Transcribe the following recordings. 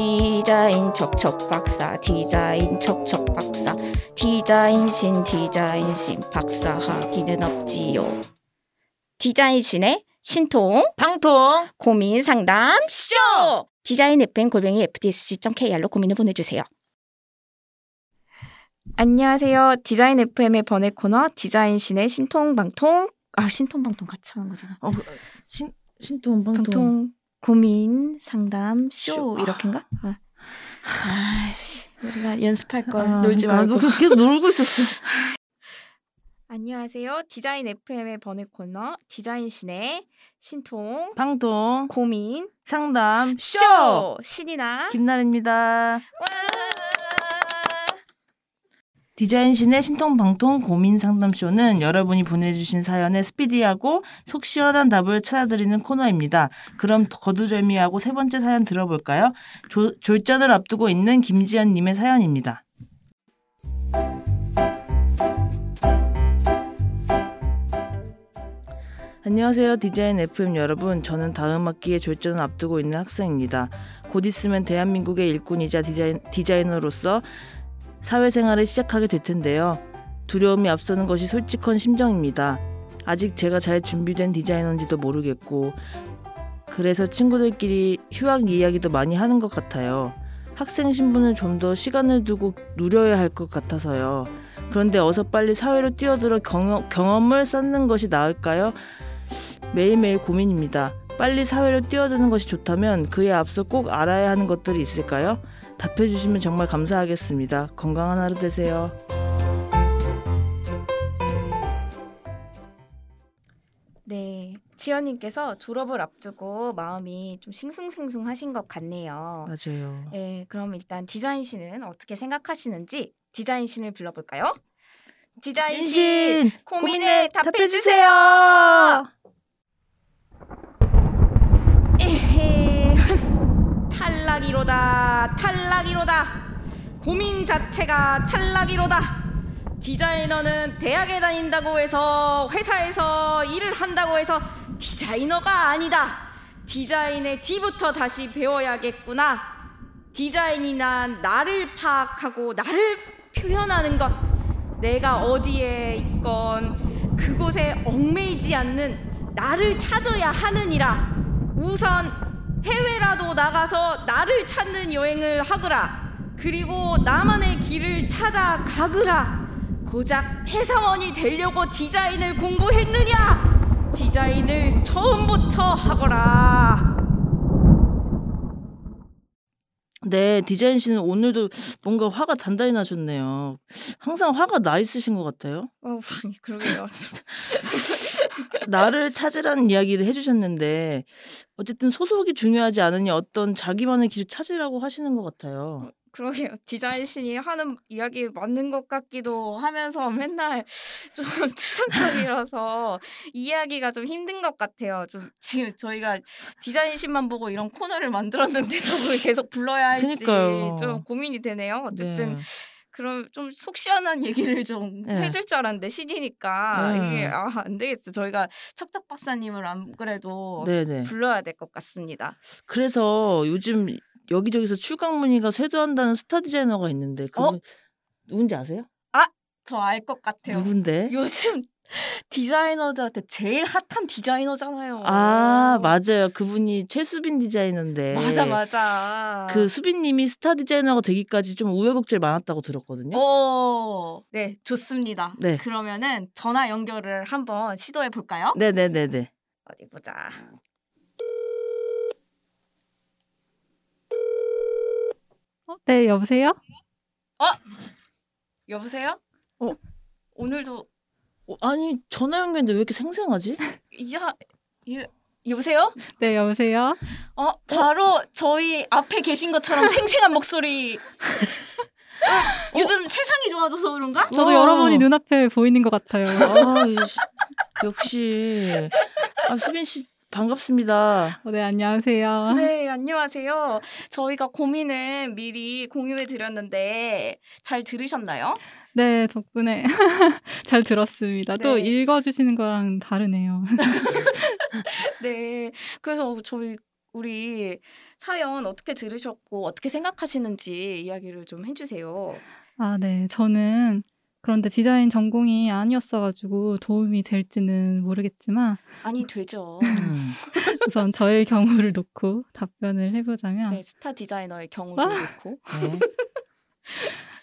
디자인 척척 박사 디자인 척척 박사 디자인 신 디자인 신 박사 하기는 없지요. 디자인 신의 신통 방통 고민 상담 쇼 디자인 FM 골뱅이 fdsc.kr로 고민을 보내주세요. 안녕하세요. 디자인 FM의 번외 코너 디자인 신의 신통방통 아 신통방통 같이 하는 거잖아. 어, 신 신통 방통, 방통 고민 상담 쇼, 쇼. 이렇게인가? 아. 아씨 우리가 연습할 걸 아, 놀지 그러니까 말고. 계속 놀고 있었어. 안녕하세요. 디자인 FM의 번외 코너 디자인신의 신통 방통 고민 상담 쇼쇼 신이나 김나래입니다. 와! 디자인신의 신통 방통 고민 상담 쇼는 여러분이 보내주신 사연에 스피디하고 속 시원한 답을 찾아드리는 코너입니다. 그럼 거두절미하고 세 번째 사연 들어볼까요? 조, 졸전을 앞두고 있는 김지연님의 사연입니다. 안녕하세요. 디자인 FM 여러분. 저는 다음 학기에 졸전을 앞두고 있는 학생입니다. 곧 있으면 대한민국의 일꾼이자 디자인, 디자이너로서 사회생활을 시작하게 될 텐데요. 두려움이 앞서는 것이 솔직한 심정입니다. 아직 제가 잘 준비된 디자이너인지도 모르겠고, 그래서 친구들끼리 휴학 이야기도 많이 하는 것 같아요. 학생 신분을 좀 더 시간을 두고 누려야 할 것 같아서요. 그런데 어서 빨리 사회로 뛰어들어 경험, 경험을 쌓는 것이 나을까요? 매일매일 고민입니다. 빨리 사회로 뛰어드는 것이 좋다면 그에 앞서 꼭 알아야 하는 것들이 있을까요? 답해 주시면 정말 감사하겠습니다. 건강한 하루 되세요. 네, 지연님께서 졸업을 앞두고 마음이 좀 싱숭생숭하신 것 같네요. 맞아요. 네, 그럼 일단 디자인신은 어떻게 생각하시는지 디자인신을 불러볼까요? 디자인신 고민에 답해주세요. 에헤, 탈락이로다, 탈락이로다. 고민 자체가 탈락이로다. 디자이너는 대학에 다닌다고 해서 회사에서 일을 한다고 해서 디자이너가 아니다. 디자인의 D부터 다시 배워야겠구나. 디자인이란 나를 파악하고 나를 표현하는 것. 내가 어디에 있건 그곳에 얽매이지 않는 나를 찾아야 하느니라. 우선 해외라도 나가서 나를 찾는 여행을 하거라. 그리고 나만의 길을 찾아 가거라. 고작 회사원이 되려고 디자인을 공부했느냐? 디자인을 처음부터 하거라. 네, 디자인 씨는 오늘도 뭔가 화가 단단히 나셨네요. 항상 화가 나 있으신 것 같아요. 어, 그러게요. 나를 찾으라는 이야기를 해주셨는데 어쨌든 소속이 중요하지 않으니 어떤 자기만의 길을 찾으라고 하시는 것 같아요. 그러게요. 디자인 신이 하는 이야기 맞는 것 같기도 하면서 맨날 좀 추상적이라서 이해하기가 좀 힘든 것 같아요. 좀 지금 저희가 디자인 신만 보고 이런 코너를 만들었는데 저걸 계속 불러야 할지 그니까요. 좀 고민이 되네요. 어쨌든 네. 그럼 좀 속 시원한 얘기를 좀 네. 해줄 줄 알았는데 신이니까 네. 이게 아, 안 되겠어. 저희가 척척 박사님을 안 그래도 네네. 불러야 될 것 같습니다. 그래서 요즘 여기저기서 출강 문의가 쇄도한다는 스타 디자이너가 있는데 그분 어? 누군지 아세요? 저알 것 같아요. 누군데? 요즘 디자이너들한테 제일 핫한 디자이너잖아요. 아 맞아요. 그분이 최수빈 디자이너인데 맞아 맞아. 그 수빈님이 스타 디자이너가 되기까지 좀 우여곡절이 많았다고 들었거든요. 오, 네 좋습니다. 네. 그러면은 전화 연결을 한번 시도해 볼까요? 네네네네. 어디 보자. 어, 네, 여보세요? 여보세요? 어. 오늘도 어, 아니 전화 연결인데 왜 이렇게 생생하지? 야, 여, 여보세요? 네, 여보세요? 어, 바로 저희 앞에 계신 것처럼 생생한 목소리. 어, 요즘 세상이 좋아져서 그런가? 저도 우와. 여러분이 눈앞에 보이는 것 같아요. 아, 이 씨, 역시 아, 수빈 씨 반갑습니다. 어, 네, 안녕하세요. 네, 안녕하세요. 저희가 고민을 미리 공유해 드렸는데 잘 들으셨나요? 네, 덕분에 잘 들었습니다. 또 네. 읽어주시는 거랑 다르네요. 네. 그래서 저희 우리 사연 어떻게 들으셨고 어떻게 생각하시는지 이야기를 좀 해주세요. 아, 네. 저는 그런데 디자인 전공이 아니었어가지고 도움이 될지는 모르겠지만 아니 되죠. 음. 우선 저의 경우를 놓고 답변을 해보자면 네, 스타 디자이너의 경우를 아! 놓고 네.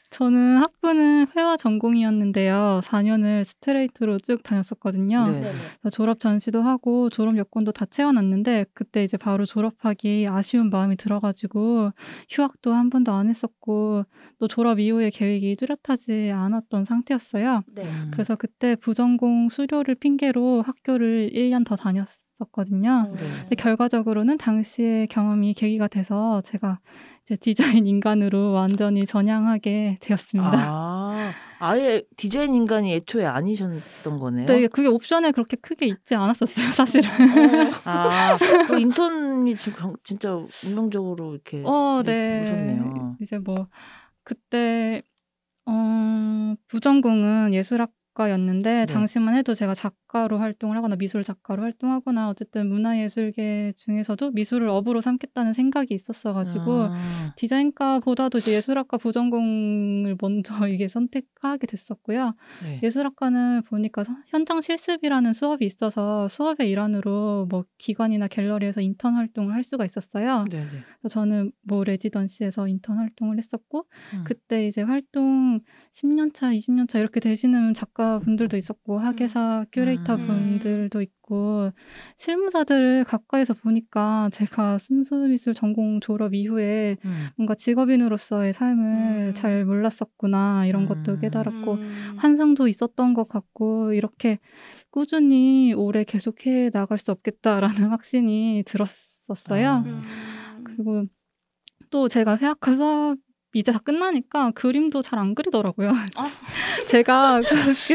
저는 학부는 회화 전공이었는데요. 4년을 스트레이트로 쭉 다녔었거든요. 네. 졸업 전시도 하고 졸업 요건도 다 채워놨는데 그때 이제 바로 졸업하기 아쉬운 마음이 들어가지고 휴학도 한 번도 안 했었고 또 졸업 이후에 계획이 뚜렷하지 않았던 상태였어요. 네. 음. 그래서 그때 부전공 수료를 핑계로 학교를 1년 더 다녔 었거든요. 음. 네. 근데 결과적으로는 당시의 경험이 계기가 돼서 제가 이제 디자인 인간으로 완전히 전향하게 되었습니다. 아, 아예 디자인 인간이 애초에 아니셨던 거네요. 근데 그게 옵션에 그렇게 크게 있지 않았었어요, 사실은. 어, 아, 그 인턴이 지금 강- 진짜 운명적으로 이렇게 어, 네, 네. 오셨네요. 이제 뭐 그때 어, 부전공은 예술학 과였는데 네. 당시만 해도 제가 작가로 활동을 하거나 미술 작가로 활동하거나 어쨌든 문화예술계 중에서도 미술을 업으로 삼겠다는 생각이 있었어가지고 아, 디자인과보다도 이제 예술학과 부전공을 먼저 이게 선택하게 됐었고요. 네. 예술학과는 보니까 서- 현장 실습이라는 수업이 있어서 수업의 일환으로 뭐 기관이나 갤러리에서 인턴 활동을 할 수가 있었어요. 네, 네. 그래서 저는 뭐 레지던시에서 인턴 활동을 했었고 음. 그때 이제 활동 10년 차, 20년 차 이렇게 되시는 작가 분들도 있었고 학예사 큐레이터 음. 분들도 있고 실무자들을 가까이서 보니까 제가 순수미술 전공 졸업 이후에 음. 뭔가 직업인으로서의 삶을 음. 잘 몰랐었구나 이런 것도 음. 깨달았고 음. 환상도 있었던 것 같고 이렇게 꾸준히 오래 계속해 나갈 수 없겠다라는 확신이 들었었어요. 아. 음. 그리고 또 제가 회학과 수업 이제 다 끝나니까 그림도 잘 안 그리더라고요. 아. 제가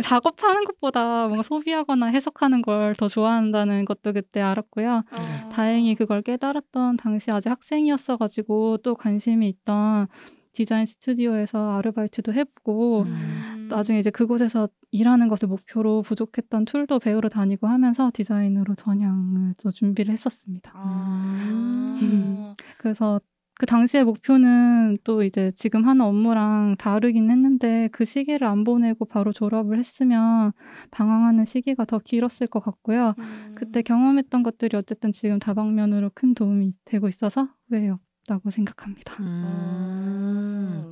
작업하는 것보다 뭔가 소비하거나 해석하는 걸 더 좋아한다는 것도 그때 알았고요. 어. 다행히 그걸 깨달았던 당시 아직 학생이었어가지고 또 관심이 있던 디자인 스튜디오에서 아르바이트도 해보고 음. 나중에 이제 그곳에서 일하는 것을 목표로 부족했던 툴도 배우러 다니고 하면서 디자인으로 전향을 또 준비를 했었습니다. 아. 음. 그래서 그 당시의 목표는 또 이제 지금 하는 업무랑 다르긴 했는데 그 시기를 안 보내고 바로 졸업을 했으면 방황하는 시기가 더 길었을 것 같고요. 음. 그때 경험했던 것들이 어쨌든 지금 다방면으로 큰 도움이 되고 있어서 후회 없다고 생각합니다. 음.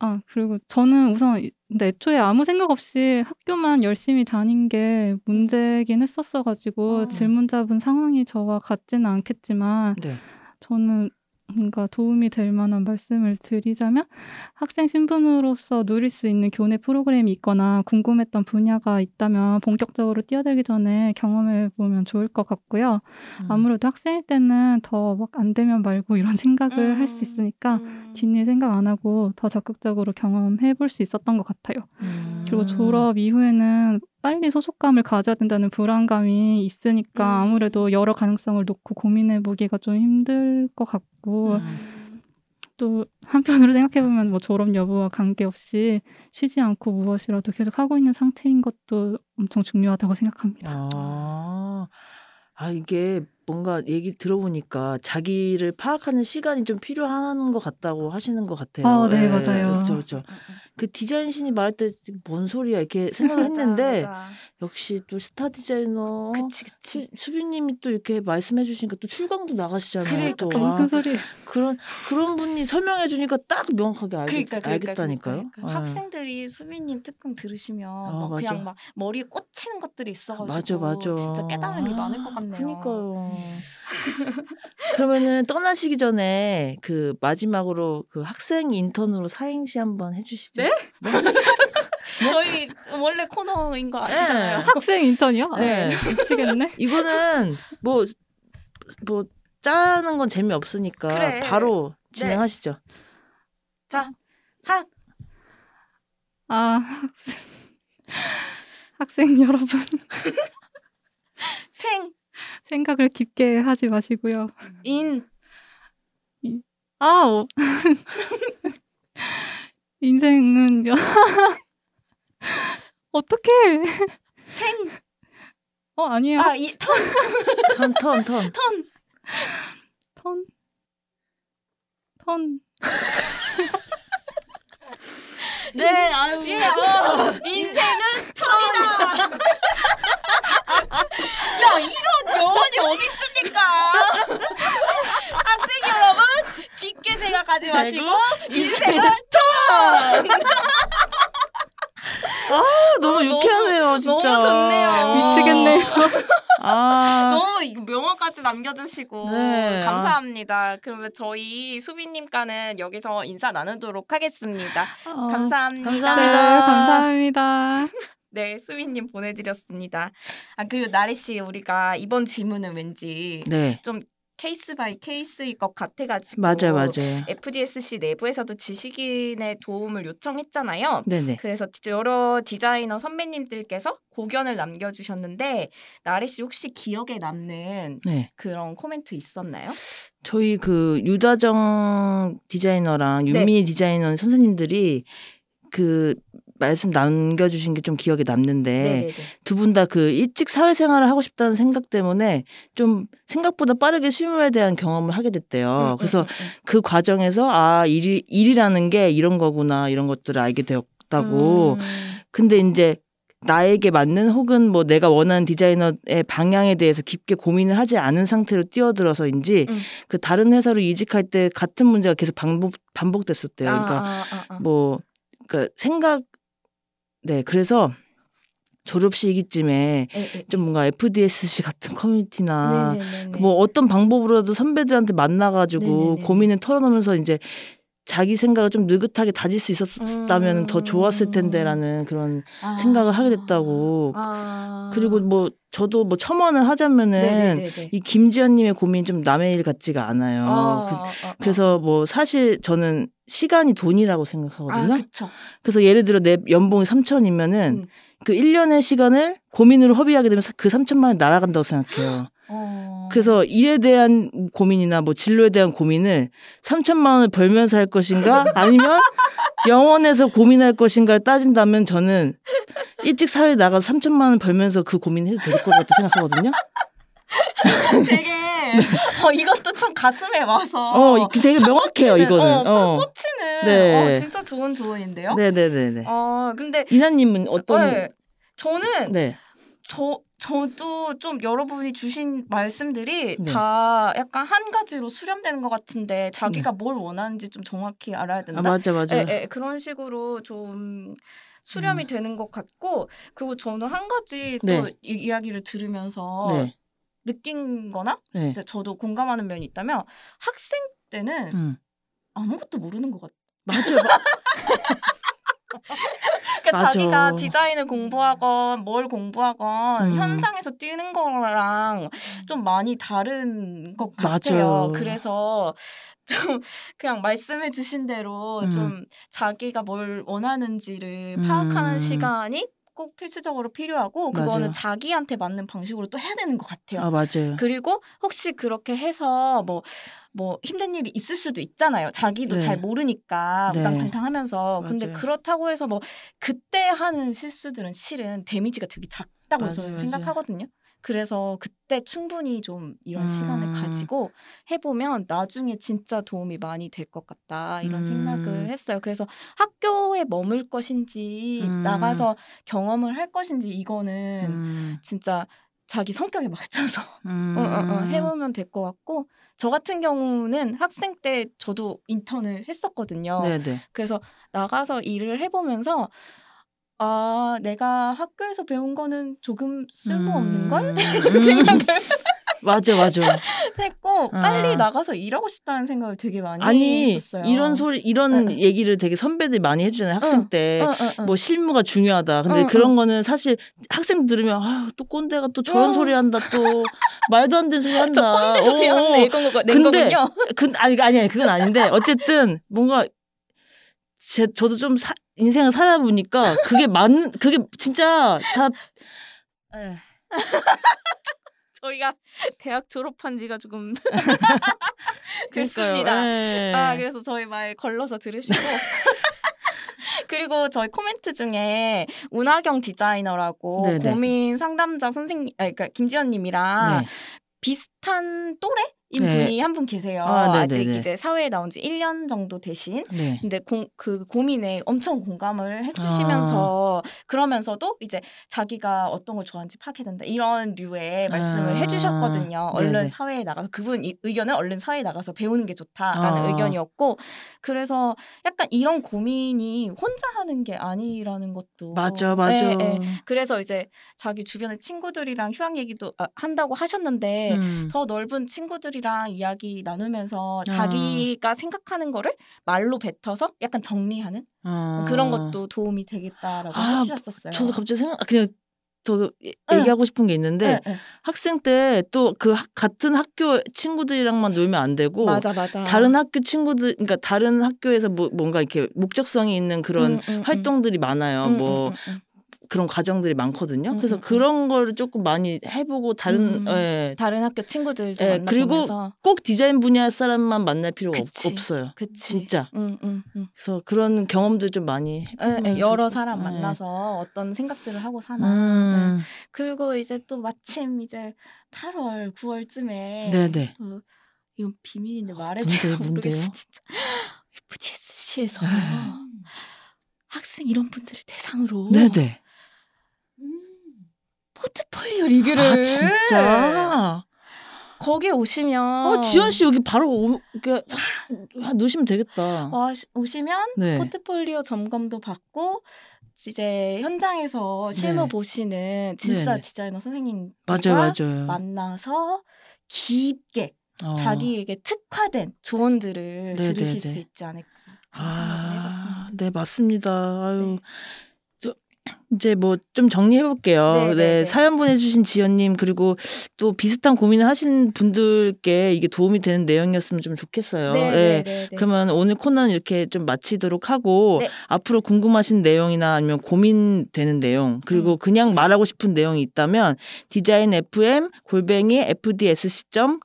아, 그리고 저는 우선 이- 근데 애초에 아무 생각 없이 학교만 열심히 다닌 게 문제긴 했었어가지고 어. 질문자분 상황이 저와 같지는 않겠지만 네. 저는 뭔가 도움이 될 만한 말씀을 드리자면 학생 신분으로서 누릴 수 있는 교내 프로그램이 있거나 궁금했던 분야가 있다면 본격적으로 뛰어들기 전에 경험해 보면 좋을 것 같고요. 음. 아무래도 학생일 때는 더 막 안 되면 말고 이런 생각을 할수 음. 있으니까 음. 뒷일 생각 안 하고 더 적극적으로 경험해 볼 수 있었던 것 같아요. 음. 그리고 졸업 이후에는 빨리 소속감을 가져야 된다는 불안감이 있으니까 음. 아무래도 여러 가능성을 놓고 고민해 보기가 좀 힘들 것 같고 음. 또 한편으로 생각해 보면 뭐 졸업 여부와 관계없이 쉬지 않고 무엇이라도 계속 하고 있는 상태인 것도 엄청 중요하다고 생각합니다. 아, 아 이게 뭔가 얘기 들어보니까 자기를 파악하는 시간이 좀 필요한 것 같다고 하시는 것 같아요. 아, 네, 예, 맞아요. 그렇죠, 그렇죠. 그 디자인 신이 말할 때 뭔 소리야 이렇게 생각을 맞아, 했는데 맞아. 역시 또 스타 디자이너 그치 그치. 수, 수빈님이 또 이렇게 말씀해 주시니까 또 출강도 나가시잖아요. 그러니까, 또. 아, 소리? 그런 그런 분이 설명해 주니까 딱 명확하게 알겠, 그러니까 그러니까 알겠다니까요. 그러니까. 예. 학생들이 수빈님 특강 들으시면 아, 막. 그냥 막 머리에 꽂히는 것들이 있어가지고 맞아, 맞아. 진짜 깨달음이 많을 것 같네요. 그니까요. 그러면은 떠나시기 전에 그 마지막으로 그 학생 인턴으로 사행시 한번 해주시죠. 네? 저희 원래 코너인 거 아시잖아요. 네. 학생 인턴이요? 네. 미치겠네. 이거는 뭐 뭐 짜는 건 재미 없으니까 그래. 바로 네. 진행하시죠. 자, 학 아 학생, 학생 여러분 생, 생각을 깊게 하지 마시고요. 인, 아, 어. 인생은 어떻게? 생, 어 아니에요. 아, 이, 턴, 턴, 턴, 턴. 턴, 턴. 네, 아유. 예, 어, 인생은 턴이다. 야 이런 명언이 어디 있습니까? 학생 여러분 깊게 생각하지 마시고 인생은 턴. 아, 너무 유쾌하네요, 진짜. 너무 좋네요. 미치겠네요. 아, 너무 이거 명언까지 남겨주시고 네, 감사합니다. 그러면 저희 수빈님과는 여기서 인사 나누도록 하겠습니다. 어, 감사합니다. 네, 감사합니다. 감사합니다. 네, 수빈님 보내드렸습니다. 아 그리고 나리 씨 우리가 이번 질문은 왠지 네. 좀 case by case일 것 같아가지고 맞아요, 맞아요. FDSC 내부에서도 지식인의 도움을 요청했잖아요. 네네. 그래서 여러 디자이너 선배님들께서 고견을 남겨주셨는데 나리 씨 혹시 기억에 남는 네. 그런 코멘트 있었나요? 저희 그 유다정 디자이너랑 윤민희 디자이너 선생님들이 그 말씀 남겨주신 게 좀 기억에 남는데. 두 분 다 그 일찍 사회생활을 하고 싶다는 생각 때문에 좀 생각보다 빠르게 실무에 대한 경험을 하게 됐대요. 음, 그래서 음, 음, 그 과정에서 아 일이 일이라는 게 이런 거구나 이런 것들을 알게 되었다고. 음. 근데 이제 나에게 맞는 혹은 뭐 내가 원하는 디자이너의 방향에 대해서 깊게 고민을 하지 않은 상태로 뛰어들어서인지 음. 그 다른 회사로 이직할 때 같은 문제가 계속 반복 반복됐었대요. 아, 그러니까 아, 아, 아. 뭐 그러니까 생각 네 그래서 졸업 시기쯤에 예, 예. 좀 뭔가 FDSC 같은 커뮤니티나 네네네네. 뭐 어떤 방법으로라도 선배들한테 만나가지고 네네네네. 고민을 털어놓으면서 이제 자기 생각을 좀 느긋하게 다질 수 있었다면 더 좋았을 텐데라는 그런 아. 생각을 하게 됐다고. 아. 그리고 뭐 저도 뭐 첨언을 하자면은 네네네네. 이 김지연님의 고민 좀 남의 일 같지가 않아요. 아, 그- 아, 아, 그래서 뭐 사실 저는 시간이 돈이라고 생각하거든요. 아, 그쵸. 그래서 예를 들어 내 연봉이 3천이면은 음. 그 1년의 시간을 고민으로 허비하게 되면 그 3천만 원 날아간다고 생각해요. 어. 그래서 일에 대한 고민이나 뭐 진로에 대한 고민을 3천만 원을 벌면서 할 것인가 아니면 영원에서 고민할 것인가를 따진다면 저는 일찍 사회에 나가서 3천만 원 벌면서 그 고민을 해도 될 것 같다 생각하거든요. 되게 어, 이것도 참 가슴에 와서 어, 되게 명확해요 꽂히는, 이거는. 어, 어. 꽂히는 네. 어, 진짜 좋은 조언인데요. 네네네네. 어 근데 이나님은 어떤? 네, 저는 네. 저 저도 좀 여러분이 주신 말씀들이 네. 다 약간 한 가지로 수렴되는 것 같은데 자기가 뭘 원하는지 좀 정확히 알아야 된다. 아 맞아 맞아. 예, 예, 그런 식으로 좀 수렴이 음. 되는 것 같고 그리고 저는 한 가지 또 네. 이, 이야기를 들으면서 네. 느낀거나 네. 이제 저도 공감하는 면이 있다면 학생 때는 음. 아무것도 모르는 것 같아요. 맞아. 마- 그러니까 맞아. 자기가 디자인을 공부하건 뭘 공부하건 음. 현장에서 뛰는 거랑 좀 많이 다른 것 같아요. 맞아요. 그래서 좀 그냥 말씀해 주신 대로 음. 좀 자기가 뭘 원하는지를 파악하는 음. 시간이 꼭 필수적으로 필요하고 그거는 맞아요. 자기한테 맞는 방식으로 또 해야 되는 것 같아요. 아 맞아요. 그리고 혹시 그렇게 해서 뭐, 뭐 힘든 일이 있을 수도 있잖아요. 자기도 네. 잘 모르니까 네. 무당탕탕 하면서. 근데 맞아요. 그렇다고 해서 뭐 그때 하는 실수들은 실은 데미지가 되게 작다고 맞아요, 저는. 생각하거든요. 그래서 그때 충분히 좀 이런 시간을 음. 가지고 해보면 나중에 진짜 도움이 많이 될 것 같다 이런 음. 생각을 했어요. 그래서 학교에 머물 것인지 음. 나가서 경험을 할 것인지 이거는 음. 진짜 자기 성격에 맞춰서 음. 어, 어, 어, 해보면 될 것 같고 저 같은 경우는 학생 때 저도 인턴을 했었거든요. 네네. 그래서 나가서 일을 해보면서 아 내가 학교에서 배운 거는 조금 쓸모없는 걸 음. 생각을 맞아 맞아. 했고 빨리 아. 나가서 일하고 싶다는 생각을 되게 많이 아니 했었어요. 이런 소리 이런 응, 응. 얘기를 되게 선배들이 많이 해주잖아요 학생 응, 때. 어, 어, 어. 뭐 실무가 중요하다. 근데 응, 그런 응. 거는 사실 학생 들으면 아또 꼰대가 또 저런 어. 소리 한다 또 말도 안 되는 소리 저 한다. 꼰대 소리 어, 하는 어. 내 건- 낸 근데 거군요. 그 아니 아니 그건 아닌데 어쨌든 뭔가 제 저도 좀 사- 인생을 살아 보니까 그게 맞는 그게 진짜 다 에, 저희가 대학 졸업한 지가 조금. 됐습니다. 에. 아, 그래서 저희 말 걸러서 들으시고. 그리고 저희 코멘트 중에 운하경 디자이너라고 네네. 고민 상담자 선생님, 아, 그러니까 김지연님이랑 네. 비슷한 또래? 인 네. 분이 한분 계세요. 아, 아, 네네네. 직 이제 사회에 나온 지 1년 정도 되신. 네. 근데 공, 그 고민에 엄청 공감을 해주시면서 아. 그러면서도 이제 자기가 어떤 걸 좋아하는지 파악해야 된다 이런 류의 말씀을 아. 해주셨거든요. 얼른 네네. 사회에 나가서 그분 이 의견을 얼른 사회에 나가서 배우는 게 좋다라는 아. 의견이었고 그래서 약간 이런 고민이 혼자 하는 게 아니라는 것도 맞아, 맞아. 예, 예. 그래서 이제 자기 주변의 친구들이랑 휴학 얘기도 아, 한다고 하셨는데 음. 더 넓은 친구들이 랑 이야기 나누면서 아. 자기가 생각하는 거를 말로 뱉어서 약간 정리하는 어. 그런 것도 도움이 되겠다라고 아, 하셨었어요. 저도 갑자기 생각 그냥 더 얘기하고 싶은 게 있는데 네, 네. 학생 때 또 그 같은 학교 친구들이랑만 놀면 안 되고 맞아 맞아. 다른 학교 친구들 그러니까 다른 학교에서 뭐, 뭔가 이렇게 목적성이 있는 그런. 활동들이 많아요. 음, 뭐. 그런 과정들이 많거든요. 음, 그래서 음, 음. 그런 거를 조금 많이 해보고 다른 음. 예, 다른 학교 친구들도 예, 그리고 꼭 디자인 분야 사람만 만날 필요가 없, 그치. 없 어요. 그치. 진짜. 응, 응, 응. 그래서 그런 경험들 좀 많이 예, 예, 여러 좋을 사람 것- 예. 만나서 어떤 생각들을 하고 사나. 예. 음, 그리고 이제 또 마침 이제 8월, 9월쯤에 네네. 또 이건 비밀인데 말해도 뭔데요, 될지 모르겠어? 진짜. FGSC에서 아. 학생 이런 분들을 대상으로 네네. 포트폴리오 리뷰를 아 진짜. 거기에 오시면 어 지연 씨 여기 바로 오, 이렇게 한 넣으시면 되겠다. 와, 시- 오시면 네. 포트폴리오 점검도 받고 이제 현장에서 실무 네. 보시는 진짜 네네. 디자이너 선생님 맞아요, 맞아요. 만나서 깊게 어. 자기에게 특화된 조언들을 네네네. 들으실 수 있지 않을까 해봤습니다. 아, 네 맞습니다. 아유. 네. 저, 이제 뭐 좀 정리해 볼게요. 네, 네, 네, 네. 사연 보내주신 지연님 그리고 또 비슷한 고민을 하신 분들께 이게 도움이 되는 내용이었으면 좀 좋겠어요. 네, 예. 네, 네, 네. 그러면 오늘 코너는 이렇게 좀 마치도록 하고 네. 앞으로 궁금하신 내용이나 아니면 고민되는 내용 그리고 음. 그냥 말하고 싶은 내용이 있다면 디자인 FM 골뱅이 fdsc.kr로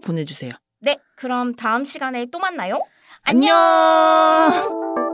보내주세요. 네, 그럼 다음 시간에 또 만나요. 안녕. 안녕.